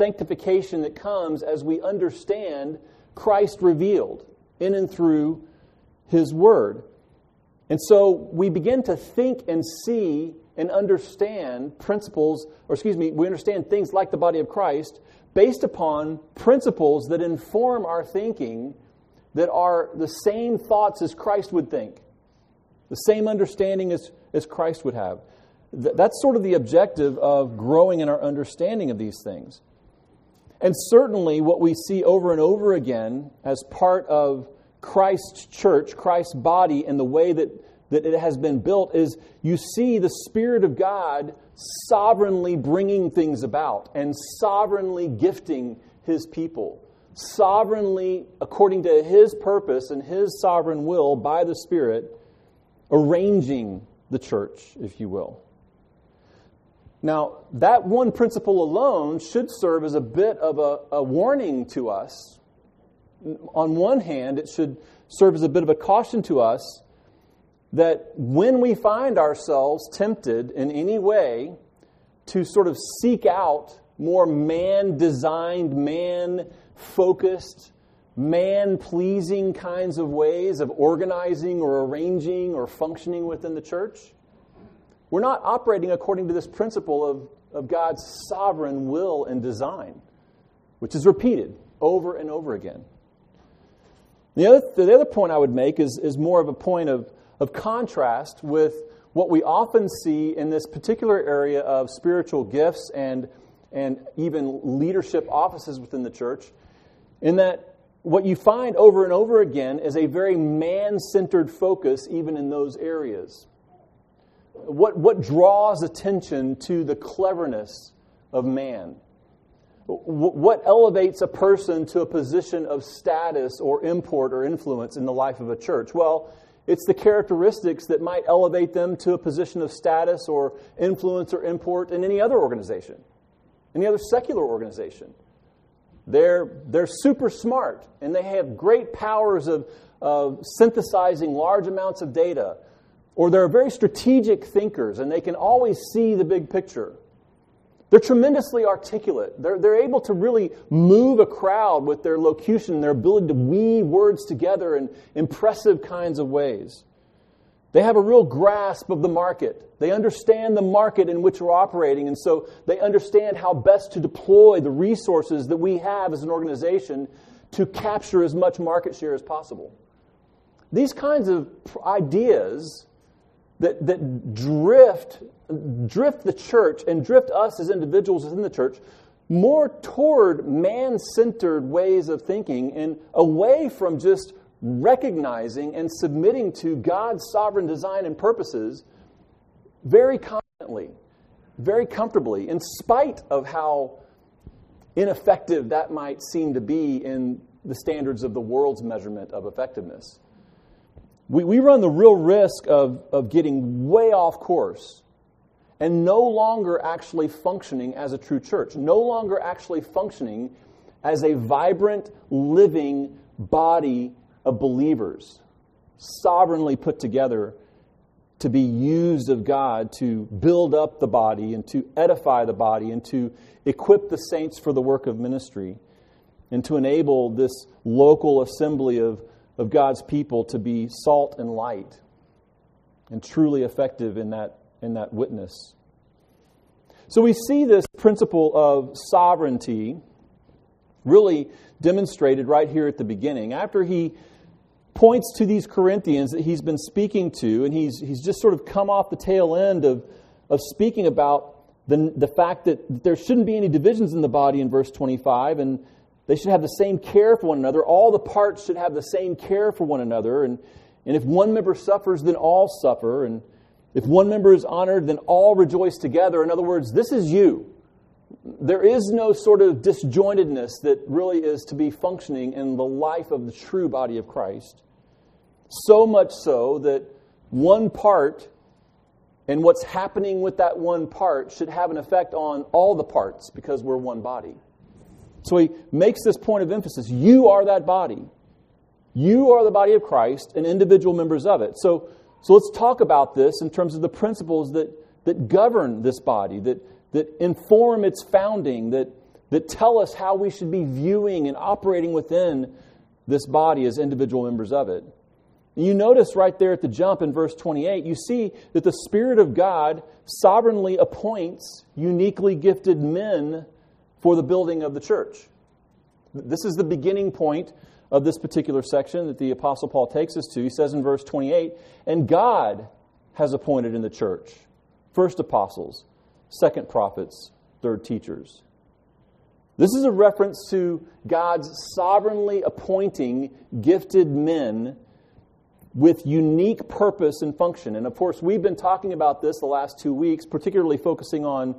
sanctification that comes as we understand Christ revealed in and through His Word. And so we begin to think and see and understand principles, or excuse me, we understand things like the body of Christ based upon principles that inform our thinking that are the same thoughts as Christ would think, the same understanding as, as Christ would have. That's sort of the objective of growing in our understanding of these things. And certainly, what we see over and over again as part of Christ's church, Christ's body, and the way that, that it has been built is you see the Spirit of God sovereignly bringing things about and sovereignly gifting His people, sovereignly, according to His purpose and His sovereign will, by the Spirit, arranging the church, if you will. Now, that one principle alone should serve as a bit of a, a, warning to us. On one hand, it should serve as a bit of a caution to us that when we find ourselves tempted in any way to sort of seek out more man designed, man focused, man pleasing kinds of ways of organizing or arranging or functioning within the church, we're not operating according to this principle of, of God's sovereign will and design, which is repeated over and over again. The other, the other point I would make is, is more of a point of, of contrast with what we often see in this particular area of spiritual gifts and, and even leadership offices within the church, in that what you find over and over again is a very man centered focus, even in those areas. What, what draws attention to the cleverness of man? What elevates a person to a position of status or import or influence in the life of a church? Well, it's the characteristics that might elevate them to a position of status or influence or import in any other organization, any other secular organization. They're, they're super smart and they have great powers of, of synthesizing large amounts of data or they're very strategic thinkers and they can always see the big picture. They're tremendously articulate. They're, they're able to really move a crowd with their locution, their ability to weave words together in impressive kinds of ways. They have a real grasp of the market. They understand the market in which we're operating, and so they understand how best to deploy the resources that we have as an organization to capture as much market share as possible. These kinds of ideas that, that drift, drift the church and drift us as individuals within the church more toward man centered ways of thinking and away from just recognizing and submitting to God's sovereign design and purposes very confidently, very comfortably, in spite of how ineffective that might seem to be in the standards of the world's measurement of effectiveness we, we run the real risk of, of getting way off course and no longer actually functioning as a true church, no longer actually functioning as a vibrant, living body of believers, sovereignly put together to be used of God to build up the body and to edify the body and to equip the saints for the work of ministry and to enable this local assembly of of God's people to be salt and light and truly effective in that, in that witness. So we see this principle of sovereignty really demonstrated right here at the beginning. After he points to these Corinthians that he's been speaking to, and he's, he's just sort of come off the tail end of, of speaking about the, the fact that there shouldn't be any divisions in the body in verse 25, and they should have the same care for one another. All the parts should have the same care for one another. And, and if one member suffers, then all suffer. And if one member is honored, then all rejoice together. In other words, this is you. There is no sort of disjointedness that really is to be functioning in the life of the true body of Christ. So much so that one part and what's happening with that one part should have an effect on all the parts because we're one body. So he makes this point of emphasis. You are that body. You are the body of Christ and individual members of it. So, so let's talk about this in terms of the principles that, that govern this body, that, that inform its founding, that, that tell us how we should be viewing and operating within this body as individual members of it. You notice right there at the jump in verse 28, you see that the Spirit of God sovereignly appoints uniquely gifted men for the building of the church. This is the beginning point of this particular section that the Apostle Paul takes us to. He says in verse 28 And God has appointed in the church first apostles, second prophets, third teachers. This is a reference to God's sovereignly appointing gifted men with unique purpose and function. And of course, we've been talking about this the last two weeks, particularly focusing on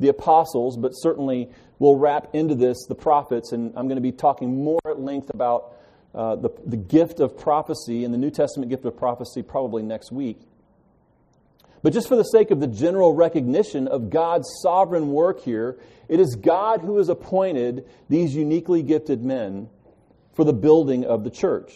the apostles, but certainly we'll wrap into this the prophets. And I'm going to be talking more at length about uh, the, the gift of prophecy and the New Testament gift of prophecy probably next week. But just for the sake of the general recognition of God's sovereign work here, it is God who has appointed these uniquely gifted men for the building of the church.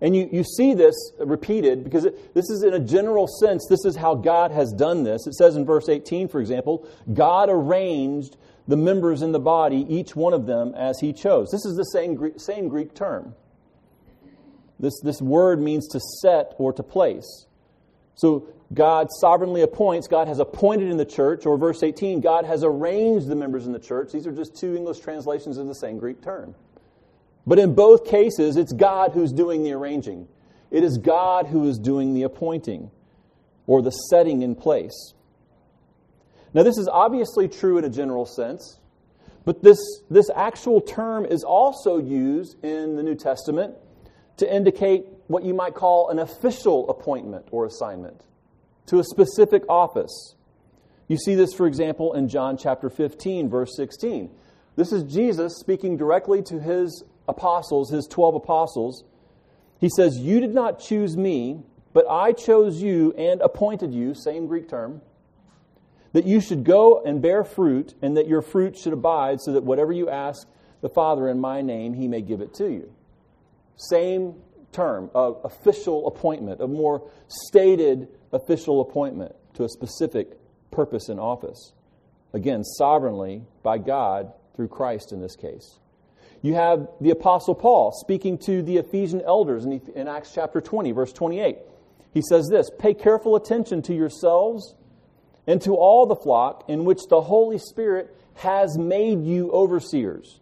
And you, you see this repeated because it, this is in a general sense, this is how God has done this. It says in verse 18, for example, God arranged the members in the body, each one of them as he chose. This is the same, same Greek term. This, this word means to set or to place. So God sovereignly appoints, God has appointed in the church, or verse 18, God has arranged the members in the church. These are just two English translations of the same Greek term. But in both cases, it's God who's doing the arranging. It is God who is doing the appointing or the setting in place. Now, this is obviously true in a general sense, but this, this actual term is also used in the New Testament to indicate what you might call an official appointment or assignment to a specific office. You see this, for example, in John chapter 15, verse 16. This is Jesus speaking directly to his apostles, his 12 apostles, he says, You did not choose me, but I chose you and appointed you, same Greek term, that you should go and bear fruit, and that your fruit should abide, so that whatever you ask the Father in my name, he may give it to you. Same term of official appointment, a more stated official appointment to a specific purpose and office. Again, sovereignly by God through Christ in this case. You have the Apostle Paul speaking to the Ephesian elders in, in Acts chapter 20, verse 28. He says this Pay careful attention to yourselves and to all the flock in which the Holy Spirit has made you overseers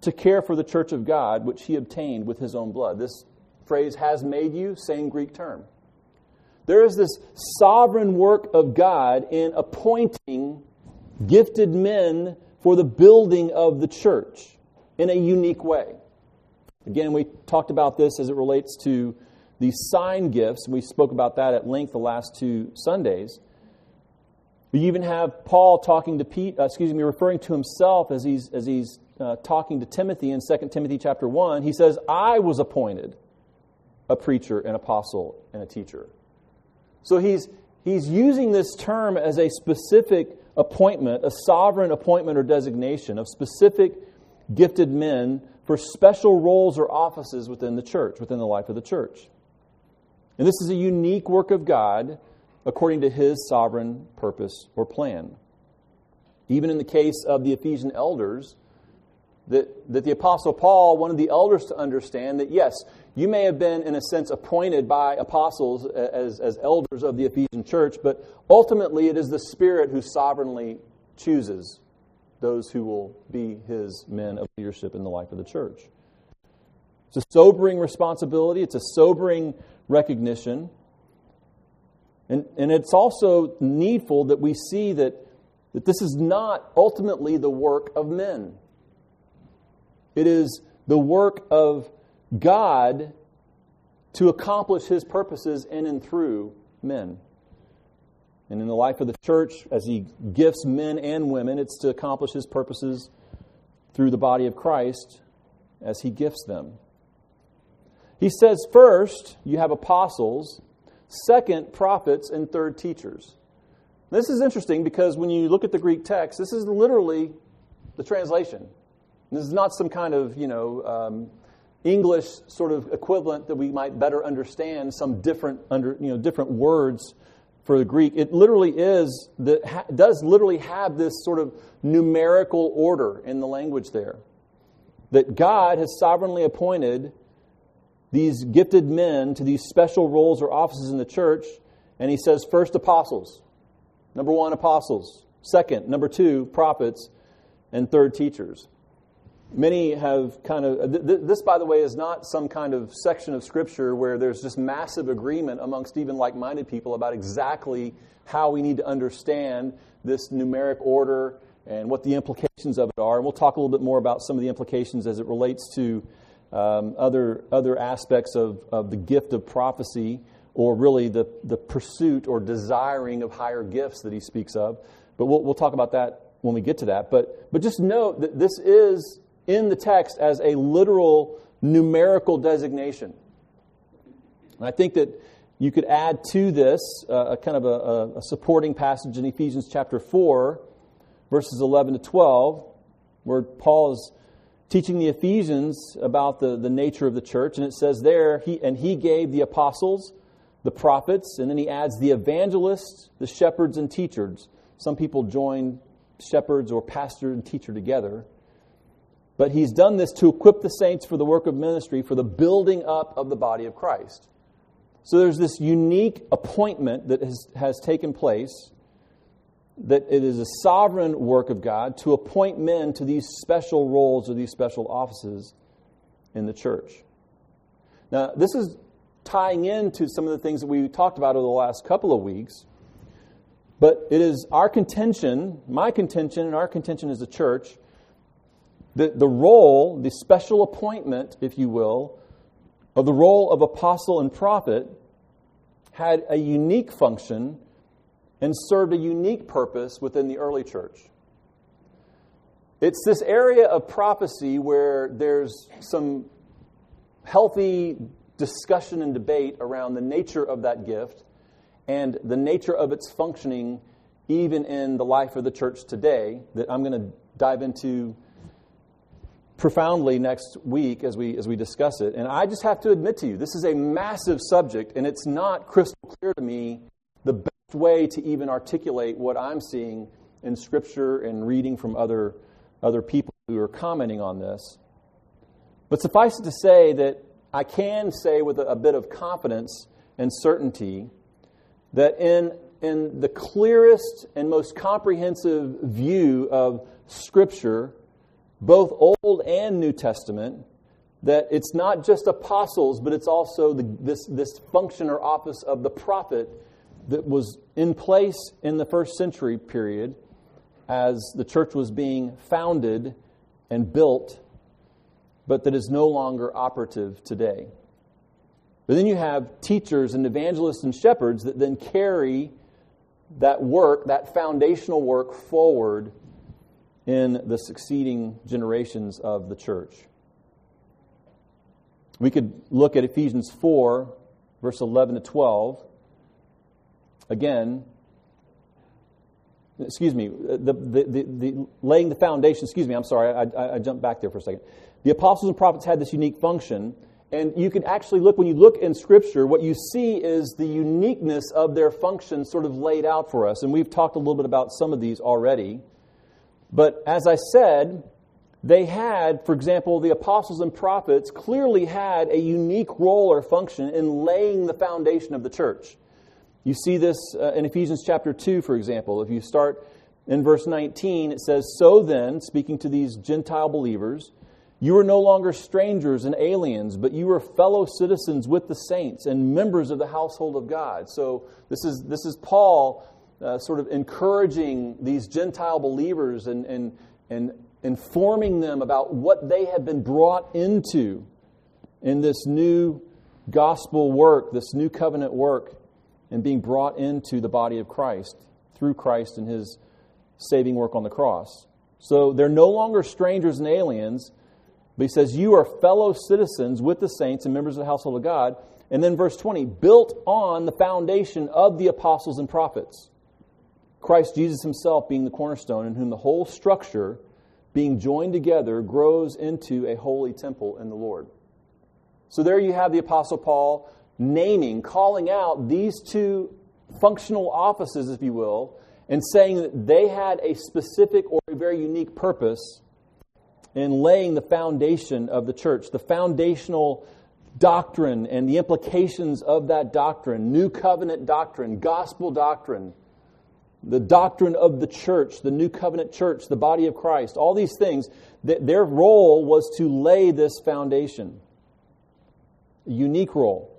to care for the church of God, which he obtained with his own blood. This phrase, has made you, same Greek term. There is this sovereign work of God in appointing gifted men for the building of the church in a unique way. Again, we talked about this as it relates to the sign gifts. We spoke about that at length the last two Sundays. We even have Paul talking to Pete, uh, excuse me, referring to himself as he's, as he's uh, talking to Timothy in 2 Timothy chapter 1. He says, I was appointed a preacher, an apostle, and a teacher. So he's, he's using this term as a specific appointment, a sovereign appointment or designation of specific gifted men for special roles or offices within the church, within the life of the church. And this is a unique work of God according to his sovereign purpose or plan. Even in the case of the Ephesian elders, that, that the Apostle Paul wanted the elders to understand that, yes, you may have been, in a sense, appointed by apostles as, as elders of the Ephesian church, but ultimately it is the Spirit who sovereignly chooses those who will be his men of leadership in the life of the church. It's a sobering responsibility, it's a sobering recognition. And, and it's also needful that we see that, that this is not ultimately the work of men. It is the work of God to accomplish his purposes in and through men. And in the life of the church, as he gifts men and women, it's to accomplish his purposes through the body of Christ as he gifts them. He says, first, you have apostles, second, prophets, and third, teachers. This is interesting because when you look at the Greek text, this is literally the translation. This is not some kind of, you know, um, English sort of equivalent that we might better understand, some different, under, you know, different words for the Greek, it literally is, the, does literally have this sort of numerical order in the language there. That God has sovereignly appointed these gifted men to these special roles or offices in the church, and he says, first, apostles. Number one, apostles. Second, number two, prophets. And third, teachers. Many have kind of, this, by the way, is not some kind of section of Scripture where there's just massive agreement amongst even like minded people about exactly how we need to understand this numeric order and what the implications of it are. And we'll talk a little bit more about some of the implications as it relates to um, other, other aspects of, of the gift of prophecy or really the, the pursuit or desiring of higher gifts that he speaks of. But we'll, we'll talk about that when we get to that. But, but just note that this is in the text as a literal numerical designation. And I think that you could add to this uh, a kind of a, a, supporting passage in Ephesians chapter 4, verses 11 to 12, where Paul is teaching the Ephesians about the, the nature of the church. And it says there, he, and he gave the apostles, the prophets, and then he adds the evangelists, the shepherds, and teachers. Some people join shepherds or pastor and teacher together. But he's done this to equip the saints for the work of ministry, for the building up of the body of Christ. So there's this unique appointment that has, has taken place, that it is a sovereign work of God to appoint men to these special roles or these special offices in the church. Now, this is tying into some of the things that we talked about over the last couple of weeks. But it is our contention, my contention, and our contention as a church, that the role, the special appointment, if you will, of the role of apostle and prophet had a unique function and served a unique purpose within the early church. It's this area of prophecy where there's some healthy discussion and debate around the nature of that gift and the nature of its functioning even in the life of the church today that I'm going to dive into profoundly next week as we as we discuss it. And I just have to admit to you, this is a massive subject, and it's not crystal clear to me way to even articulate what I'm seeing in Scripture and reading from other other people who are commenting on this. But suffice it to say that I can say with a, bit of confidence and certainty that in in the clearest and most comprehensive view of Scripture both Old and New Testament, that it's not just apostles, but it's also the, this, this function or office of the prophet that was in place in the first century period as the church was being founded and built, but that is no longer operative today. But then you have teachers and evangelists and shepherds that then carry that work, that foundational work forward in the succeeding generations of the church. We could look at Ephesians 4, verse 11 to 12. Again, excuse me, the, the, the, the, laying the foundation, excuse me, I'm sorry, I, I, I jumped back there for a second. The apostles and prophets had this unique function, and you can actually look, when you look in Scripture, what you see is the uniqueness of their function sort of laid out for us. And we've talked a little bit about some of these already. But as I said, they had, for example, the apostles and prophets clearly had a unique role or function in laying the foundation of the church. You see this uh, in Ephesians chapter 2, for example. If you start in verse 19, it says, So then, speaking to these Gentile believers, you are no longer strangers and aliens, but you are fellow citizens with the saints and members of the household of God. So this is, this is Paul uh, sort of encouraging these Gentile believers and, and, and informing them about what they have been brought into in this new gospel work, this new covenant work, and being brought into the body of Christ through Christ and his saving work on the cross. So they're no longer strangers and aliens, but he says, You are fellow citizens with the saints and members of the household of God. And then verse 20, built on the foundation of the apostles and prophets. Christ Jesus himself being the cornerstone, in whom the whole structure, being joined together, grows into a holy temple in the Lord. So there you have the Apostle Paul naming, calling out these two functional offices, if you will, and saying that they had a specific or a very unique purpose in laying the foundation of the church, the foundational doctrine and the implications of that doctrine, new covenant doctrine, gospel doctrine, the doctrine of the church, the new covenant church, the body of Christ, all these things, their role was to lay this foundation. A unique role,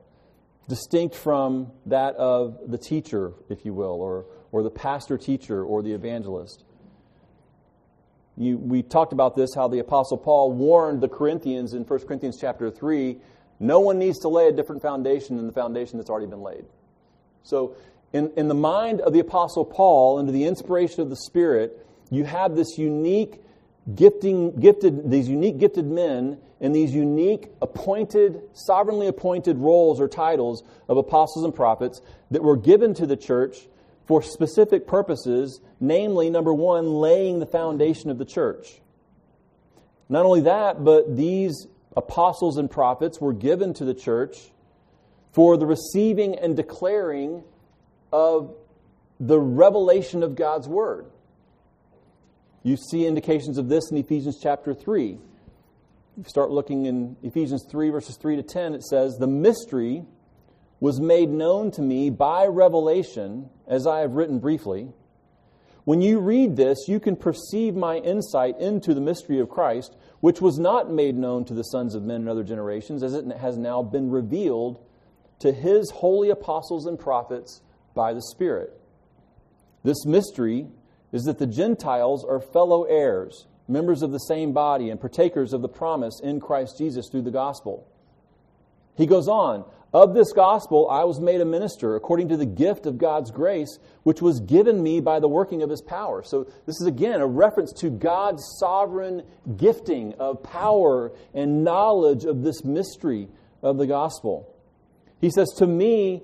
distinct from that of the teacher, if you will, or, or the pastor teacher or the evangelist. You, we talked about this, how the Apostle Paul warned the Corinthians in 1 Corinthians chapter 3 no one needs to lay a different foundation than the foundation that's already been laid. So, in, in the mind of the Apostle Paul, under the inspiration of the Spirit, you have this unique gifting, gifted, these unique gifted men in these unique appointed, sovereignly appointed roles or titles of apostles and prophets that were given to the church for specific purposes, namely, number one, laying the foundation of the church. Not only that, but these apostles and prophets were given to the church for the receiving and declaring of the revelation of God's Word. You see indications of this in Ephesians chapter 3. If you start looking in Ephesians 3, verses 3 to 10, it says, The mystery was made known to me by revelation, as I have written briefly. When you read this, you can perceive my insight into the mystery of Christ, which was not made known to the sons of men in other generations, as it has now been revealed to his holy apostles and prophets by the Spirit. This mystery is that the Gentiles are fellow heirs, members of the same body, and partakers of the promise in Christ Jesus through the gospel. He goes on, of this gospel I was made a minister according to the gift of God's grace, which was given me by the working of his power. So, this is again a reference to God's sovereign gifting of power and knowledge of this mystery of the gospel. He says, To me,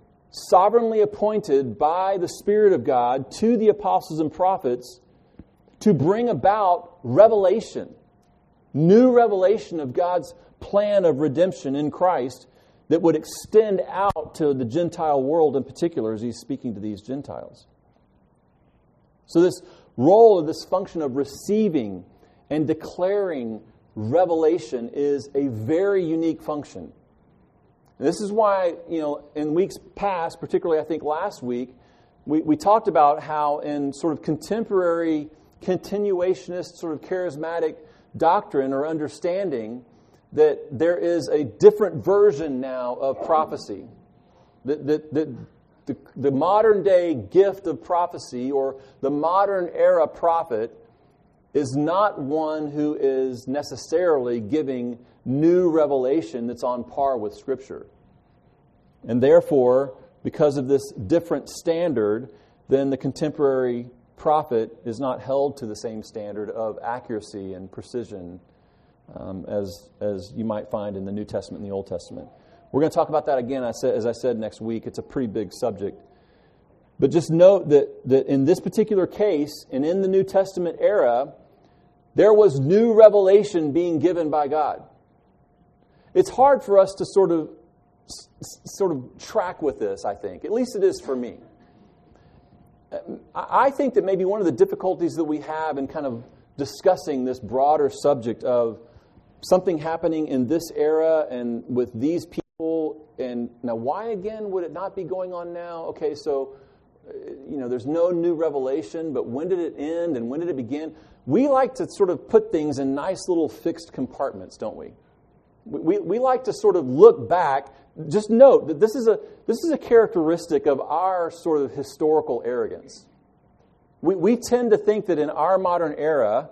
sovereignly appointed by the Spirit of God to the apostles and prophets to bring about revelation, new revelation of God's plan of redemption in Christ that would extend out to the Gentile world in particular as he's speaking to these Gentiles. So, this role of this function of receiving and declaring revelation is a very unique function. This is why, you know, in weeks past, particularly I think last week, we, we talked about how in sort of contemporary continuationist, sort of charismatic doctrine or understanding that there is a different version now of prophecy. That, that, that the, the modern day gift of prophecy or the modern era prophet is not one who is necessarily giving new revelation that's on par with Scripture. And therefore, because of this different standard, then the contemporary prophet is not held to the same standard of accuracy and precision um, as, as you might find in the New Testament and the Old Testament. We're going to talk about that again, as I said, next week. It's a pretty big subject. But just note that, that in this particular case, and in the New Testament era, there was new revelation being given by God. It's hard for us to sort of sort of track with this, I think. At least it is for me. I think that maybe one of the difficulties that we have in kind of discussing this broader subject of something happening in this era and with these people, and now why again would it not be going on now? Okay, so, uh, you know, there's no new revelation, but when did it end and when did it begin? We like to sort of put things in nice little fixed compartments, don't we? We, we like to sort of look back. Just note that this is, a, this is a characteristic of our sort of historical arrogance. We, we tend to think that in our modern era,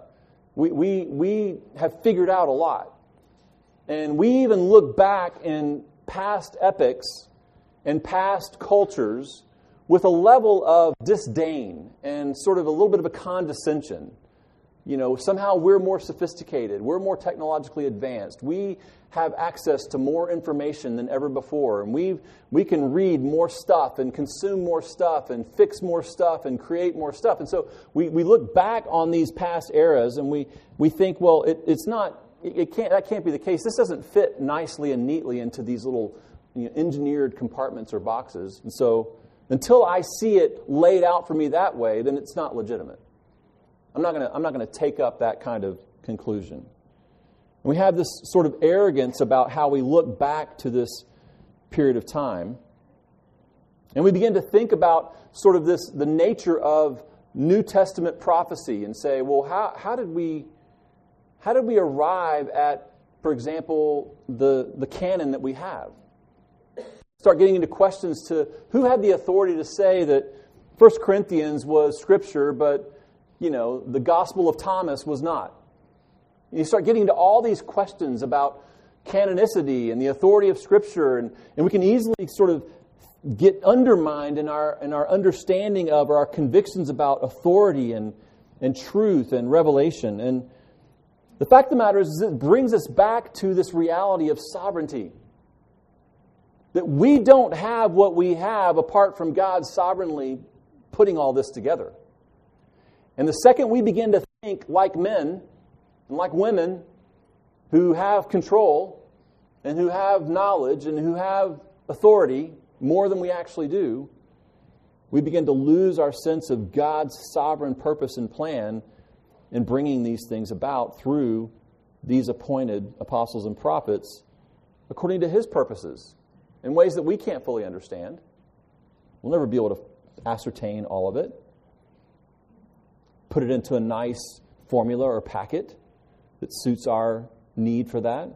we, we, we have figured out a lot. And we even look back in past epics and past cultures with a level of disdain and sort of a little bit of a condescension. You know, somehow we're more sophisticated, we're more technologically advanced, we have access to more information than ever before, and we we can read more stuff and consume more stuff and fix more stuff and create more stuff. And so we, we look back on these past eras and we, we think, well, it, it's not, it can't, that can't be the case. This doesn't fit nicely and neatly into these little you know, engineered compartments or boxes. And so until I see it laid out for me that way, then it's not legitimate. I'm not going to I'm not going to take up that kind of conclusion. And we have this sort of arrogance about how we look back to this period of time. And we begin to think about sort of this the nature of New Testament prophecy and say, well, how, how did we how did we arrive at, for example, the, the canon that we have? Start getting into questions to who had the authority to say that 1 Corinthians was scripture, but you know, the Gospel of Thomas was not. You start getting into all these questions about canonicity and the authority of Scripture, and, and we can easily sort of get undermined in our, in our understanding of or our convictions about authority and, and truth and revelation. And the fact of the matter is, is it brings us back to this reality of sovereignty. That we don't have what we have apart from God sovereignly putting all this together. And the second we begin to think like men and like women who have control and who have knowledge and who have authority more than we actually do, we begin to lose our sense of God's sovereign purpose and plan in bringing these things about through these appointed apostles and prophets according to his purposes in ways that we can't fully understand. We'll never be able to ascertain all of it put it into a nice formula or packet that suits our need for that.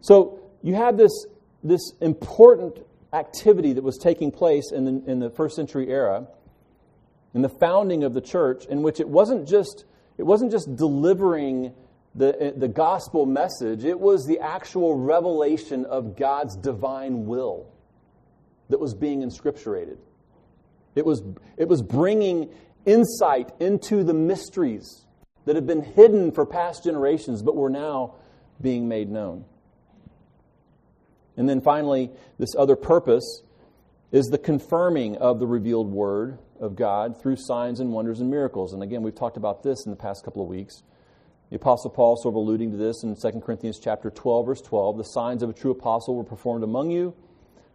So you had this, this important activity that was taking place in the, in the first century era, in the founding of the church, in which it wasn't just, it wasn't just delivering the, the gospel message, it was the actual revelation of God's divine will that was being inscripturated. It was, it was bringing insight into the mysteries that have been hidden for past generations but were now being made known. And then finally, this other purpose is the confirming of the revealed word of God through signs and wonders and miracles. And again, we've talked about this in the past couple of weeks. The apostle Paul sort of alluding to this in 2 Corinthians chapter 12 verse 12, the signs of a true apostle were performed among you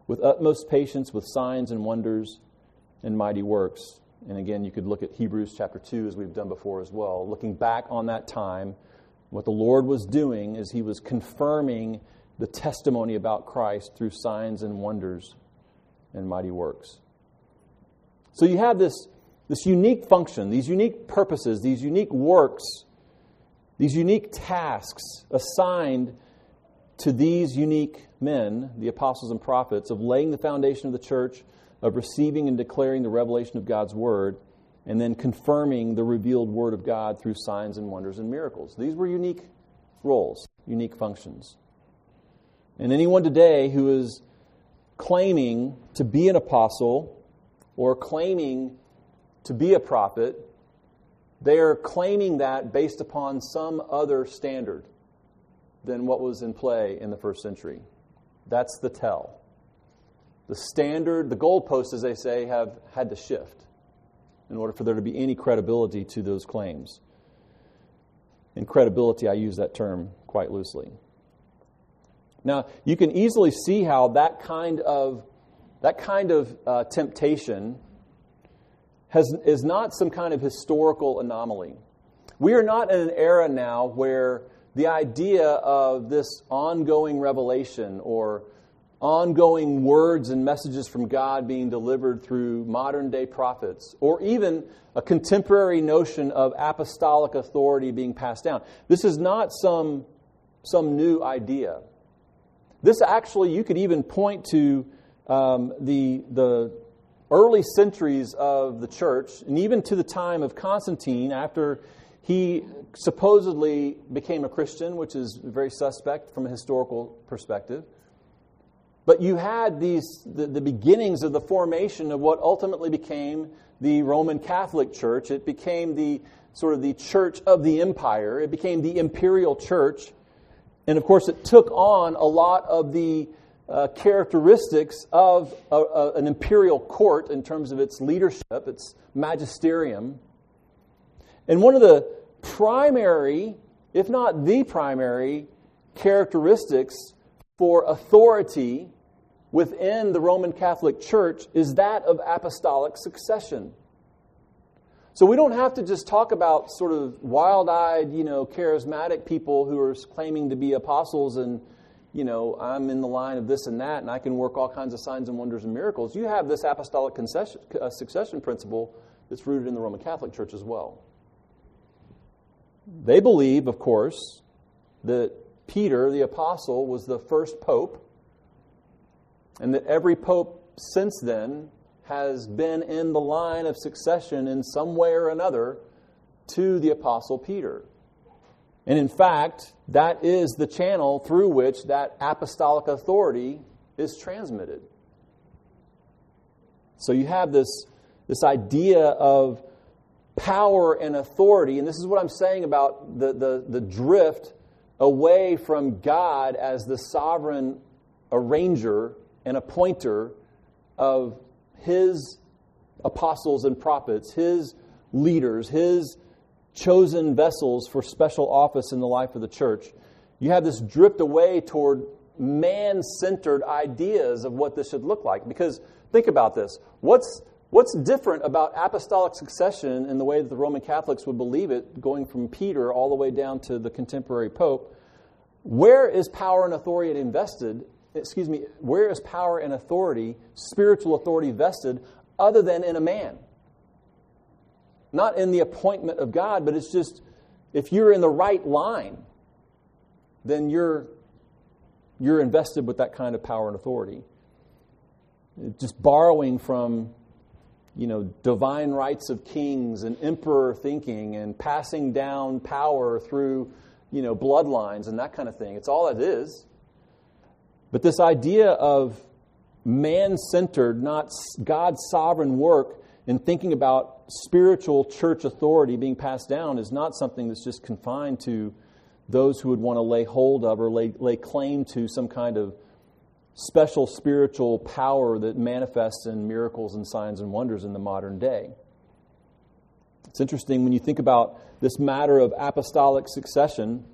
with utmost patience with signs and wonders and mighty works. And again, you could look at Hebrews chapter 2 as we've done before as well. Looking back on that time, what the Lord was doing is he was confirming the testimony about Christ through signs and wonders and mighty works. So you have this, this unique function, these unique purposes, these unique works, these unique tasks assigned to these unique men, the apostles and prophets, of laying the foundation of the church of receiving and declaring the revelation of God's Word, and then confirming the revealed Word of God through signs and wonders and miracles. These were unique roles, unique functions. And anyone today who is claiming to be an apostle or claiming to be a prophet, they are claiming that based upon some other standard than what was in play in the first century. That's the tell the standard, the goalposts, as they say, have had to shift in order for there to be any credibility to those claims. In credibility, I use that term quite loosely. Now, you can easily see how that kind of, that kind of uh, temptation has, is not some kind of historical anomaly. We are not in an era now where the idea of this ongoing revelation or ongoing words and messages from God being delivered through modern day prophets, or even a contemporary notion of apostolic authority being passed down. This is not some, some new idea. This actually, you could even point to um, the, the early centuries of the church, and even to the time of Constantine, after he supposedly became a Christian, which is very suspect from a historical perspective. But you had these the, the beginnings of the formation of what ultimately became the Roman Catholic Church. It became the sort of the church of the empire. It became the imperial church. And of course, it took on a lot of the uh, characteristics of a, a, an imperial court in terms of its leadership, its magisterium. And one of the primary, if not the primary, characteristics for authority within the Roman Catholic Church is that of apostolic succession. So we don't have to just talk about sort of wild-eyed, you know, charismatic people who are claiming to be apostles and, you know, I'm in the line of this and that and I can work all kinds of signs and wonders and miracles. You have this apostolic uh, succession principle that's rooted in the Roman Catholic Church as well. They believe, of course, that Peter, the apostle, was the first pope and that every pope since then has been in the line of succession in some way or another to the Apostle Peter. And in fact, that is the channel through which that apostolic authority is transmitted. So you have this, this idea of power and authority, and this is what I'm saying about the, the, the drift away from God as the sovereign arranger and appointer of his apostles and prophets, his leaders, his chosen vessels for special office in the life of the church, you have this drift away toward man centered ideas of what this should look like. Because think about this what's, what's different about apostolic succession in the way that the Roman Catholics would believe it, going from Peter all the way down to the contemporary Pope? Where is power and authority invested excuse me, where is power and authority, spiritual authority vested, other than in a man? Not in the appointment of God, but it's just if you're in the right line, then you're, you're invested with that kind of power and authority. Just borrowing from you know, divine rights of kings and emperor thinking and passing down power through, you know, bloodlines and that kind of thing. It's all it is. But this idea of man centered, not God's sovereign work in thinking about spiritual church authority being passed down is not something that's just confined to those who would want to lay hold of or lay, lay claim to some kind of special spiritual power that manifests in miracles and signs and wonders in the modern day. It's interesting when you think about this matter of apostolic succession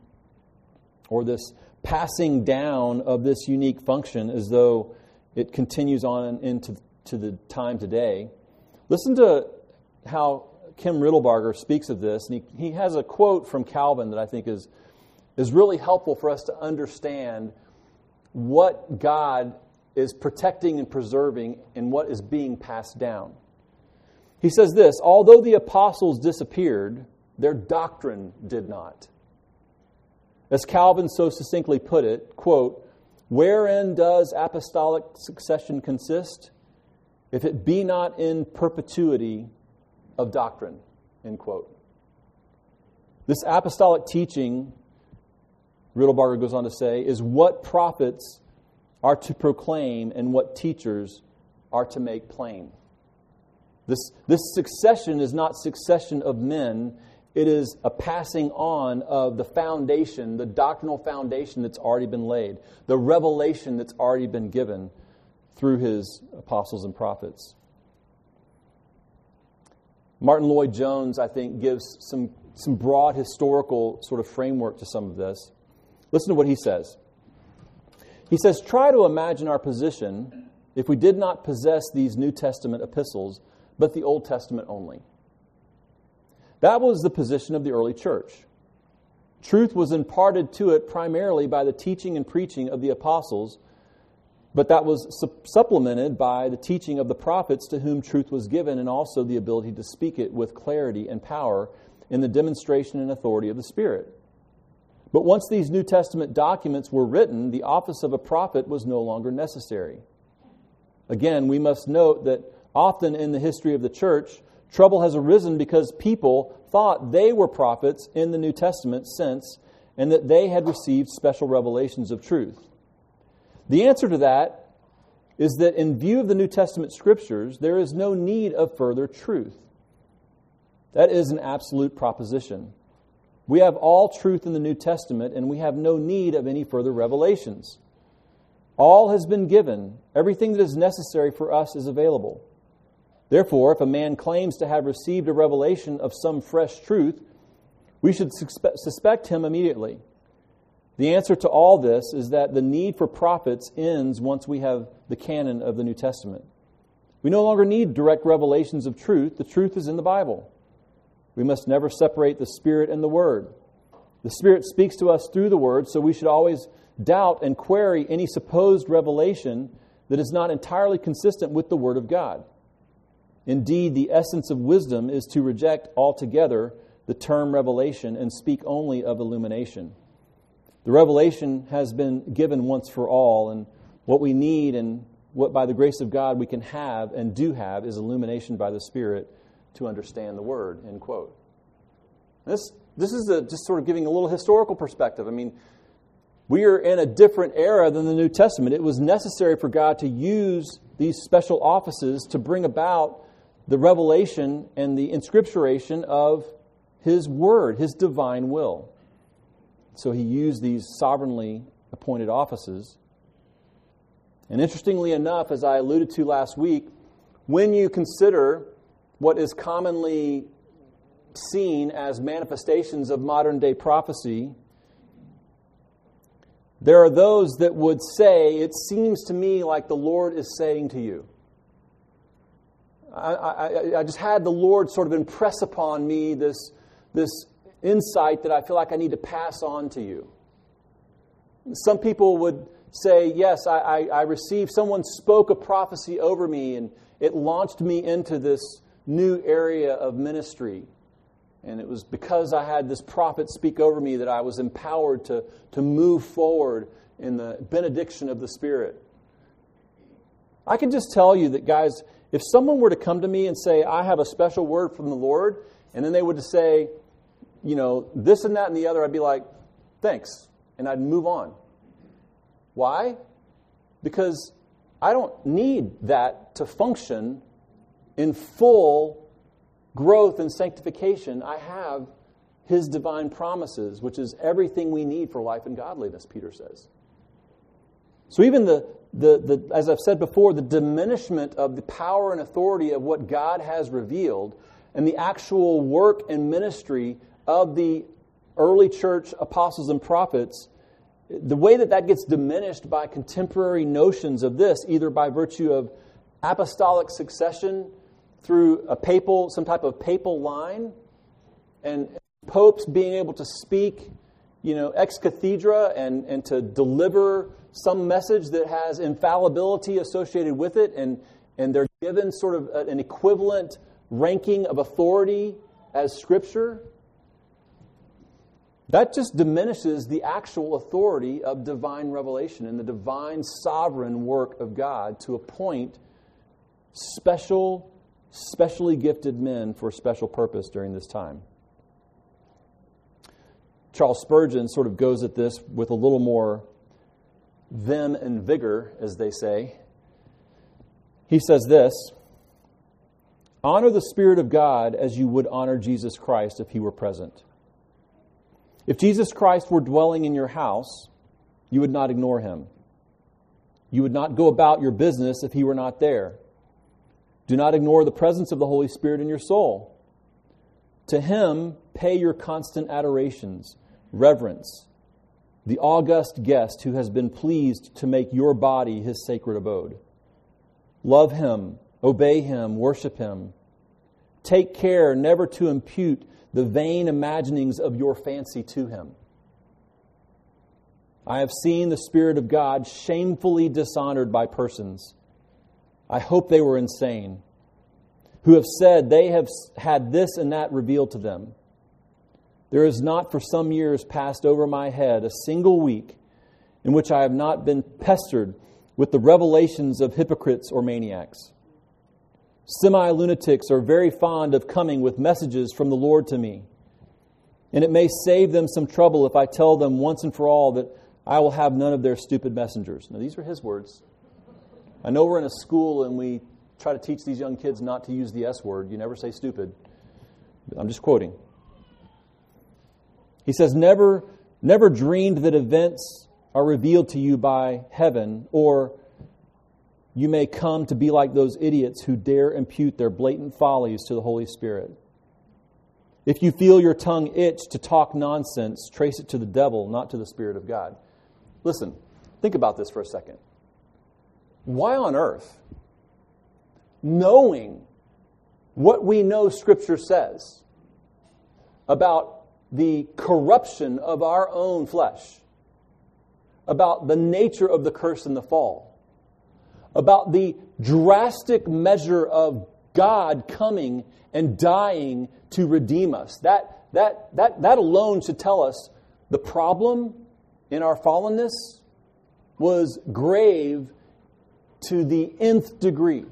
or this passing down of this unique function as though it continues on into to the time today. Listen to how Kim Riddlebarger speaks of this, and he, he has a quote from Calvin that I think is, is really helpful for us to understand what God is protecting and preserving and what is being passed down. He says this Although the apostles disappeared, their doctrine did not. As Calvin so succinctly put it, quote, Wherein does apostolic succession consist? If it be not in perpetuity of doctrine, end quote. This apostolic teaching, Riddlebarger goes on to say, is what prophets are to proclaim and what teachers are to make plain. This, this succession is not succession of men, it is a passing on of the foundation, the doctrinal foundation that's already been laid, the revelation that's already been given through his apostles and prophets. Martyn Lloyd-Jones, I think, gives some, some broad historical sort of framework to some of this. Listen to what he says. He says, Try to imagine our position if we did not possess these New Testament epistles, but the Old Testament only. That was the position of the early church. Truth was imparted to it primarily by the teaching and preaching of the apostles, but that was su- supplemented by the teaching of the prophets to whom truth was given and also the ability to speak it with clarity and power in the demonstration and authority of the Spirit. But once these New Testament documents were written, the office of a prophet was no longer necessary. Again, we must note that often in the history of the church, Trouble has arisen because people thought they were prophets in the New Testament sense and that they had received special revelations of truth. The answer to that is that in view of the New Testament scriptures, there is no need of further truth. That is an absolute proposition. We have all truth in the New Testament, and we have no need of any further revelations. All has been given, everything that is necessary for us is available. Therefore, if a man claims to have received a revelation of some fresh truth, we should suspect him immediately. The answer to all this is that the need for prophets ends once we have the canon of the New Testament. We no longer need direct revelations of truth, the truth is in the Bible. We must never separate the Spirit and the Word. The Spirit speaks to us through the Word, so we should always doubt and query any supposed revelation that is not entirely consistent with the Word of God. Indeed, the essence of wisdom is to reject altogether the term revelation and speak only of illumination. The revelation has been given once for all, and what we need and what by the grace of God we can have and do have is illumination by the Spirit to understand the word, end quote. This, this is a, just sort of giving a little historical perspective. I mean, we are in a different era than the New Testament. It was necessary for God to use these special offices to bring about the revelation and the inscripturation of His Word, His divine will. So He used these sovereignly appointed offices. And interestingly enough, as I alluded to last week, when you consider what is commonly seen as manifestations of modern day prophecy, there are those that would say, It seems to me like the Lord is saying to you. I, I, I, just had the Lord sort of impress upon me this, this insight that I feel like I need to pass on to you. Some people would say, Yes, I, I, I received, someone spoke a prophecy over me, and it launched me into this new area of ministry. And it was because I had this prophet speak over me that I was empowered to, to move forward in the benediction of the Spirit. I can just tell you that, guys, if someone were to come to me and say, I have a special word from the Lord, and then they would say, you know, this and that and the other, I'd be like, thanks. And I'd move on. Why? Because I don't need that to function in full growth and sanctification, I have his divine promises, which is everything we need for life and godliness, Peter says. So, even the, the, the, as I've said before, the diminishment of the power and authority of what God has revealed and the actual work and ministry of the early church apostles and prophets, the way that that gets diminished by contemporary notions of this, either by virtue of apostolic succession through a papal, some type of papal line, and popes being able to speak, you know, ex cathedra and, and to deliver some message that has infallibility associated with it, and, and they're given sort of an equivalent ranking of authority as Scripture. That just diminishes the actual authority of divine revelation and the divine sovereign work of God to appoint special specially gifted men for special purpose during this time. Charles Spurgeon sort of goes at this with a little more vim and vigor, as they say. He says this Honor the Spirit of God as you would honor Jesus Christ if he were present. If Jesus Christ were dwelling in your house, you would not ignore him. You would not go about your business if he were not there. Do not ignore the presence of the Holy Spirit in your soul. To him, pay your constant adorations, reverence, the august guest who has been pleased to make your body his sacred abode. Love him, obey him, worship him. Take care never to impute the vain imaginings of your fancy to him. I have seen the Spirit of God shamefully dishonored by persons I hope they were insane, who have said they have had this and that revealed to them. There has not for some years passed over my head a single week in which I have not been pestered with the revelations of hypocrites or maniacs. Semi lunatics are very fond of coming with messages from the Lord to me. And it may save them some trouble if I tell them once and for all that I will have none of their stupid messengers. Now, these are his words. I know we're in a school and we try to teach these young kids not to use the S word. You never say stupid. I'm just quoting. He says, Never, never dreamed that events are revealed to you by heaven, or you may come to be like those idiots who dare impute their blatant follies to the Holy Spirit. If you feel your tongue itch to talk nonsense, trace it to the devil, not to the Spirit of God. Listen, think about this for a second. Why on earth, knowing what we know Scripture says about the corruption of our own flesh, about the nature of the curse and the fall, about the drastic measure of God coming and dying to redeem us. That, that, that, that alone should tell us the problem in our fallenness was grave to the nth degree.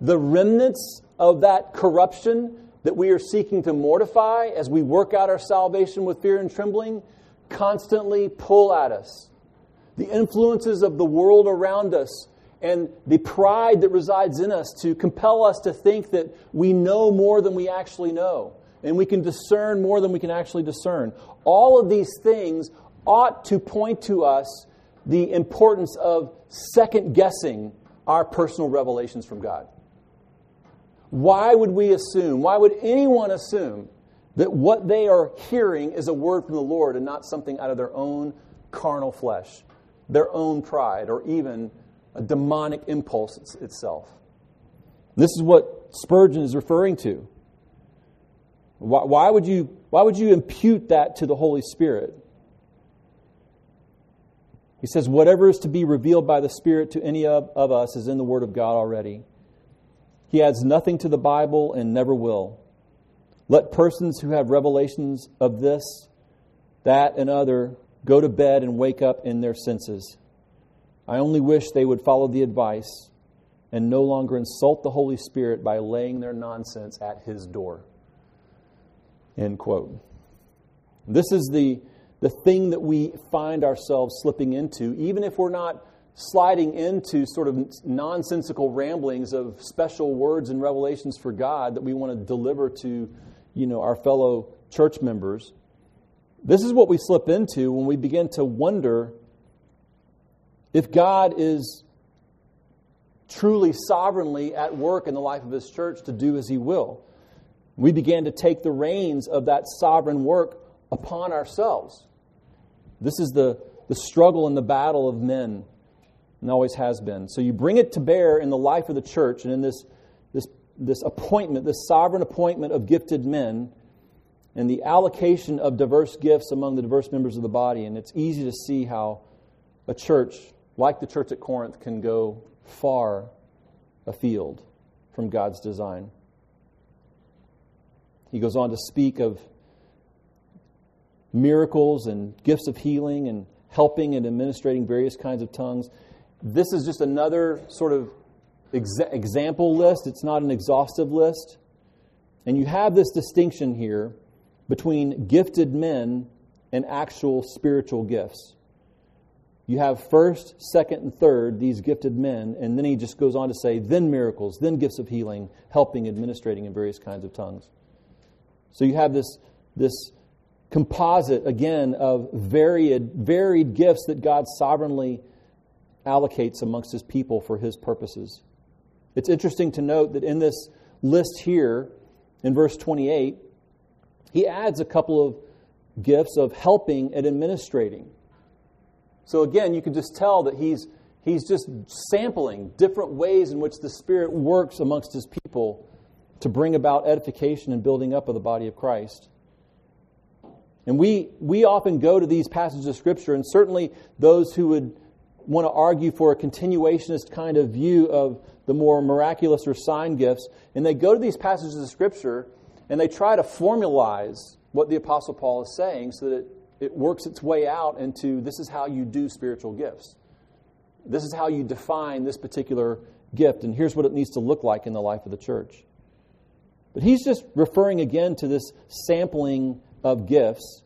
The remnants of that corruption that we are seeking to mortify as we work out our salvation with fear and trembling constantly pull at us. The influences of the world around us and the pride that resides in us to compel us to think that we know more than we actually know and we can discern more than we can actually discern. All of these things ought to point to us the importance of second guessing our personal revelations from God. Why would we assume, why would anyone assume that what they are hearing is a word from the Lord and not something out of their own carnal flesh, their own pride, or even a demonic impulse itself. This is what Spurgeon is referring to. Why, why, would you, why would you impute that to the Holy Spirit? He says, Whatever is to be revealed by the Spirit to any of, of us is in the Word of God already. He adds nothing to the Bible and never will. Let persons who have revelations of this, that, and other go to bed and wake up in their senses. I only wish they would follow the advice and no longer insult the Holy Spirit by laying their nonsense at his door. End quote. This is the, the thing that we find ourselves slipping into, even if we're not sliding into sort of nonsensical ramblings of special words and revelations for God that we want to deliver to you know, our fellow church members. This is what we slip into when we begin to wonder if God is truly sovereignly at work in the life of His church to do as He will, we began to take the reins of that sovereign work upon ourselves. This is the, the struggle and the battle of men, and always has been. So you bring it to bear in the life of the church and in this, this, this appointment, this sovereign appointment of gifted men, and the allocation of diverse gifts among the diverse members of the body. And it's easy to see how a church like the church at Corinth, can go far afield from God's design. He goes on to speak of miracles and gifts of healing and helping and administrating various kinds of tongues. This is just another sort of exa- example list. It's not an exhaustive list. And you have this distinction here between gifted men and actual spiritual gifts. You have first, second, and third, these gifted men, and then he just goes on to say, then miracles, then gifts of healing, helping, administrating in various kinds of tongues. So you have this, this composite, again, of varied, varied gifts that God sovereignly allocates amongst his people for his purposes. It's interesting to note that in this list here, in verse 28, he adds a couple of gifts of helping and administrating. So again, you can just tell that he's, he's just sampling different ways in which the Spirit works amongst his people to bring about edification and building up of the body of Christ. And we, we often go to these passages of Scripture, and certainly those who would want to argue for a continuationist kind of view of the more miraculous or sign gifts, and they go to these passages of Scripture and they try to formalize what the Apostle Paul is saying so that it it works its way out into this is how you do spiritual gifts. This is how you define this particular gift, and here's what it needs to look like in the life of the church. But he's just referring again to this sampling of gifts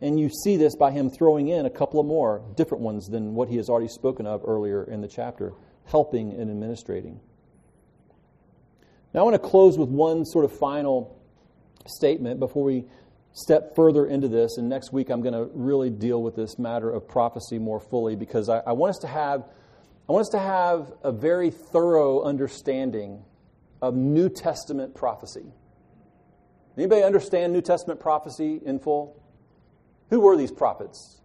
And you see this by him throwing in a couple of more different ones than what he has already spoken of earlier in the chapter, helping and administrating. Now, I want to close with one sort of final statement before we step further into this. And next week, I'm going to really deal with this matter of prophecy more fully because I, I want us to have. I want us to have a very thorough understanding of New Testament prophecy. Anybody understand New Testament prophecy in full? Who were these prophets?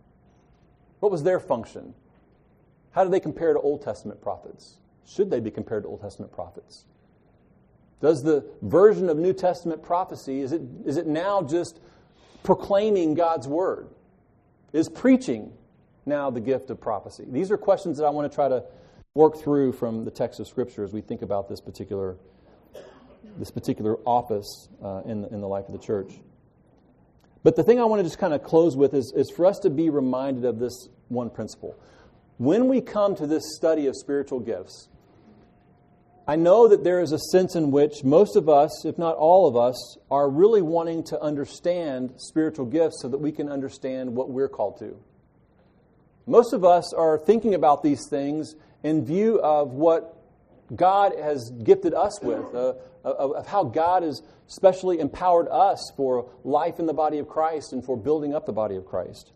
What was their function? How do they compare to Old Testament prophets? Should they be compared to Old Testament prophets? Does the version of New Testament prophecy, is it, is it now just proclaiming God's word? Is preaching now the gift of prophecy? These are questions that I want to try to work through from the text of Scripture as we think about this particular, this particular office uh, in, the, in the life of the church. But the thing I want to just kind of close with is, is for us to be reminded of this one principle. When we come to this study of spiritual gifts, I know that there is a sense in which most of us, if not all of us, are really wanting to understand spiritual gifts so that we can understand what we're called to. Most of us are thinking about these things in view of what God has gifted us with, uh, of, of how God has specially empowered us for life in the body of Christ and for building up the body of Christ.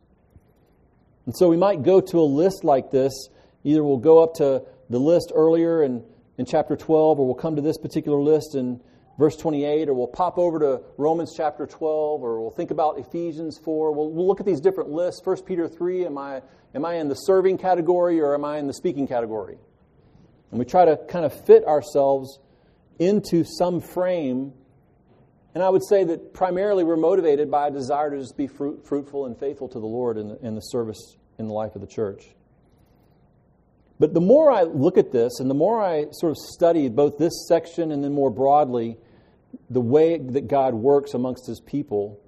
And so we might go to a list like this. Either we'll go up to the list earlier and in chapter 12, or we'll come to this particular list in verse 28, or we'll pop over to Romans chapter 12, or we'll think about Ephesians 4. We'll, we'll look at these different lists. 1 Peter 3, am I, am I in the serving category or am I in the speaking category? And we try to kind of fit ourselves into some frame. And I would say that primarily we're motivated by a desire to just be fruit, fruitful and faithful to the Lord in the, in the service in the life of the church. But the more I look at this and the more I sort of study both this section and then more broadly the way that God works amongst his people,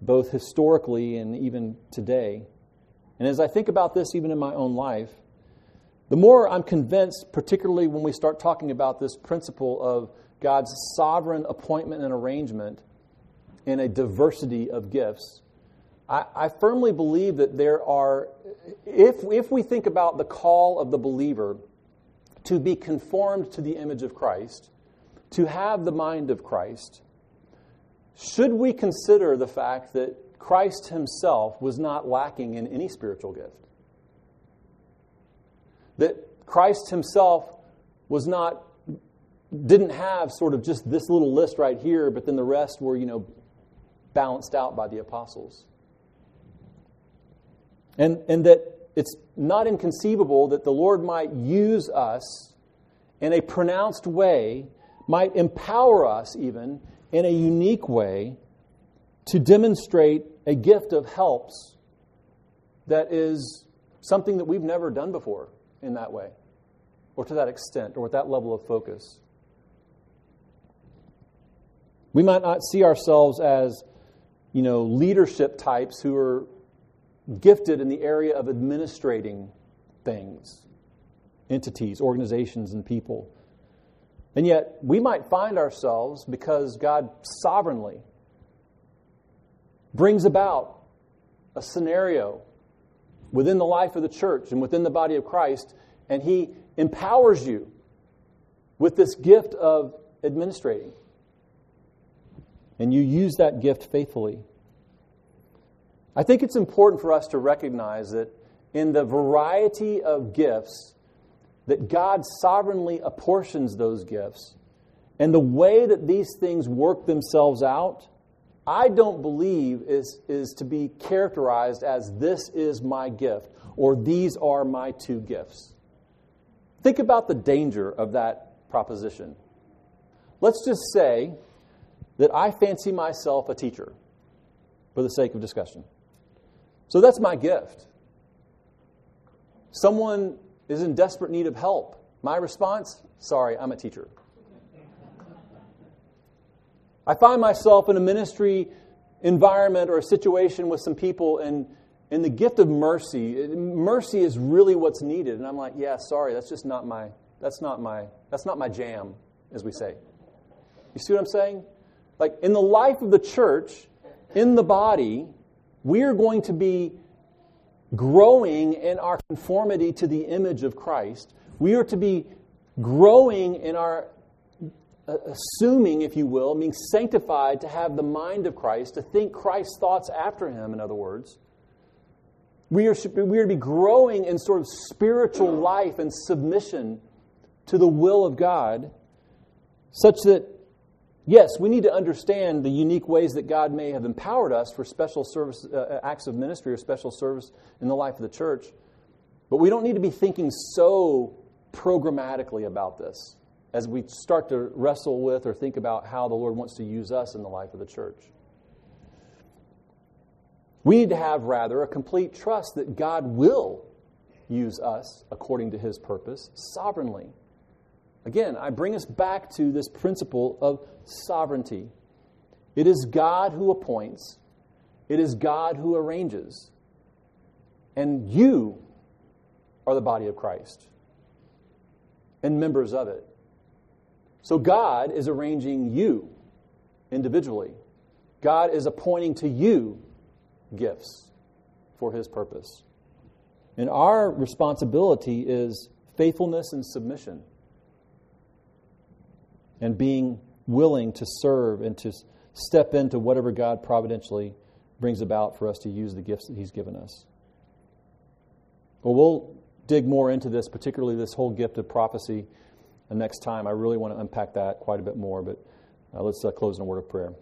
both historically and even today, and as I think about this even in my own life, the more I'm convinced, particularly when we start talking about this principle of God's sovereign appointment and arrangement in a diversity of gifts, I, I firmly believe that there are, if, if we think about the call of the believer to be conformed to the image of Christ, to have the mind of Christ, should we consider the fact that Christ himself was not lacking in any spiritual gift? That Christ himself was not didn't have sort of just this little list right here, but then the rest were, you know, balanced out by the apostles. And, and that it's not inconceivable that the Lord might use us in a pronounced way, might empower us even in a unique way to demonstrate a gift of helps that is something that we've never done before in that way, or to that extent, or with that level of focus. We might not see ourselves as, you know, leadership types who are gifted in the area of administrating things, entities, organizations, and people. And yet, we might find ourselves, because God sovereignly brings about a scenario within the life of the church and within the body of Christ, and He empowers you with this gift of administrating. And you use that gift faithfully. I think it's important for us to recognize that in the variety of gifts, that God sovereignly apportions those gifts, and the way that these things work themselves out, I don't believe is, is to be characterized as this is my gift or these are my two gifts. Think about the danger of that proposition. Let's just say that I fancy myself a teacher for the sake of discussion. So that's my gift. Someone is in desperate need of help. My response sorry, I'm a teacher. I find myself in a ministry environment or a situation with some people, and, and the gift of mercy, mercy is really what's needed. And I'm like, yeah, sorry, that's just not my, that's not my, that's not my jam, as we say. You see what I'm saying? Like in the life of the church, in the body, we are going to be growing in our conformity to the image of Christ. We are to be growing in our assuming, if you will, being sanctified to have the mind of Christ, to think Christ's thoughts after him, in other words. We are, we are to be growing in sort of spiritual life and submission to the will of God, such that, yes, we need to understand the unique ways that God may have empowered us for special service, uh, acts of ministry or special service in the life of the church. But we don't need to be thinking so programmatically about this as we start to wrestle with or think about how the Lord wants to use us in the life of the church. We need to have, rather, a complete trust that God will use us according to his purpose sovereignly. Again, I bring us back to this principle of sovereignty. It is God who appoints, it is God who arranges. And you are the body of Christ and members of it. So God is arranging you individually. God is appointing to you gifts for his purpose. And our responsibility is faithfulness and submission and being willing to serve and to step into whatever God providentially brings about for us to use the gifts that he's given us. Well, we'll dig more into this, particularly this whole gift of prophecy next time. I really want to unpack that quite a bit more, but uh, let's uh, close in a word of prayer.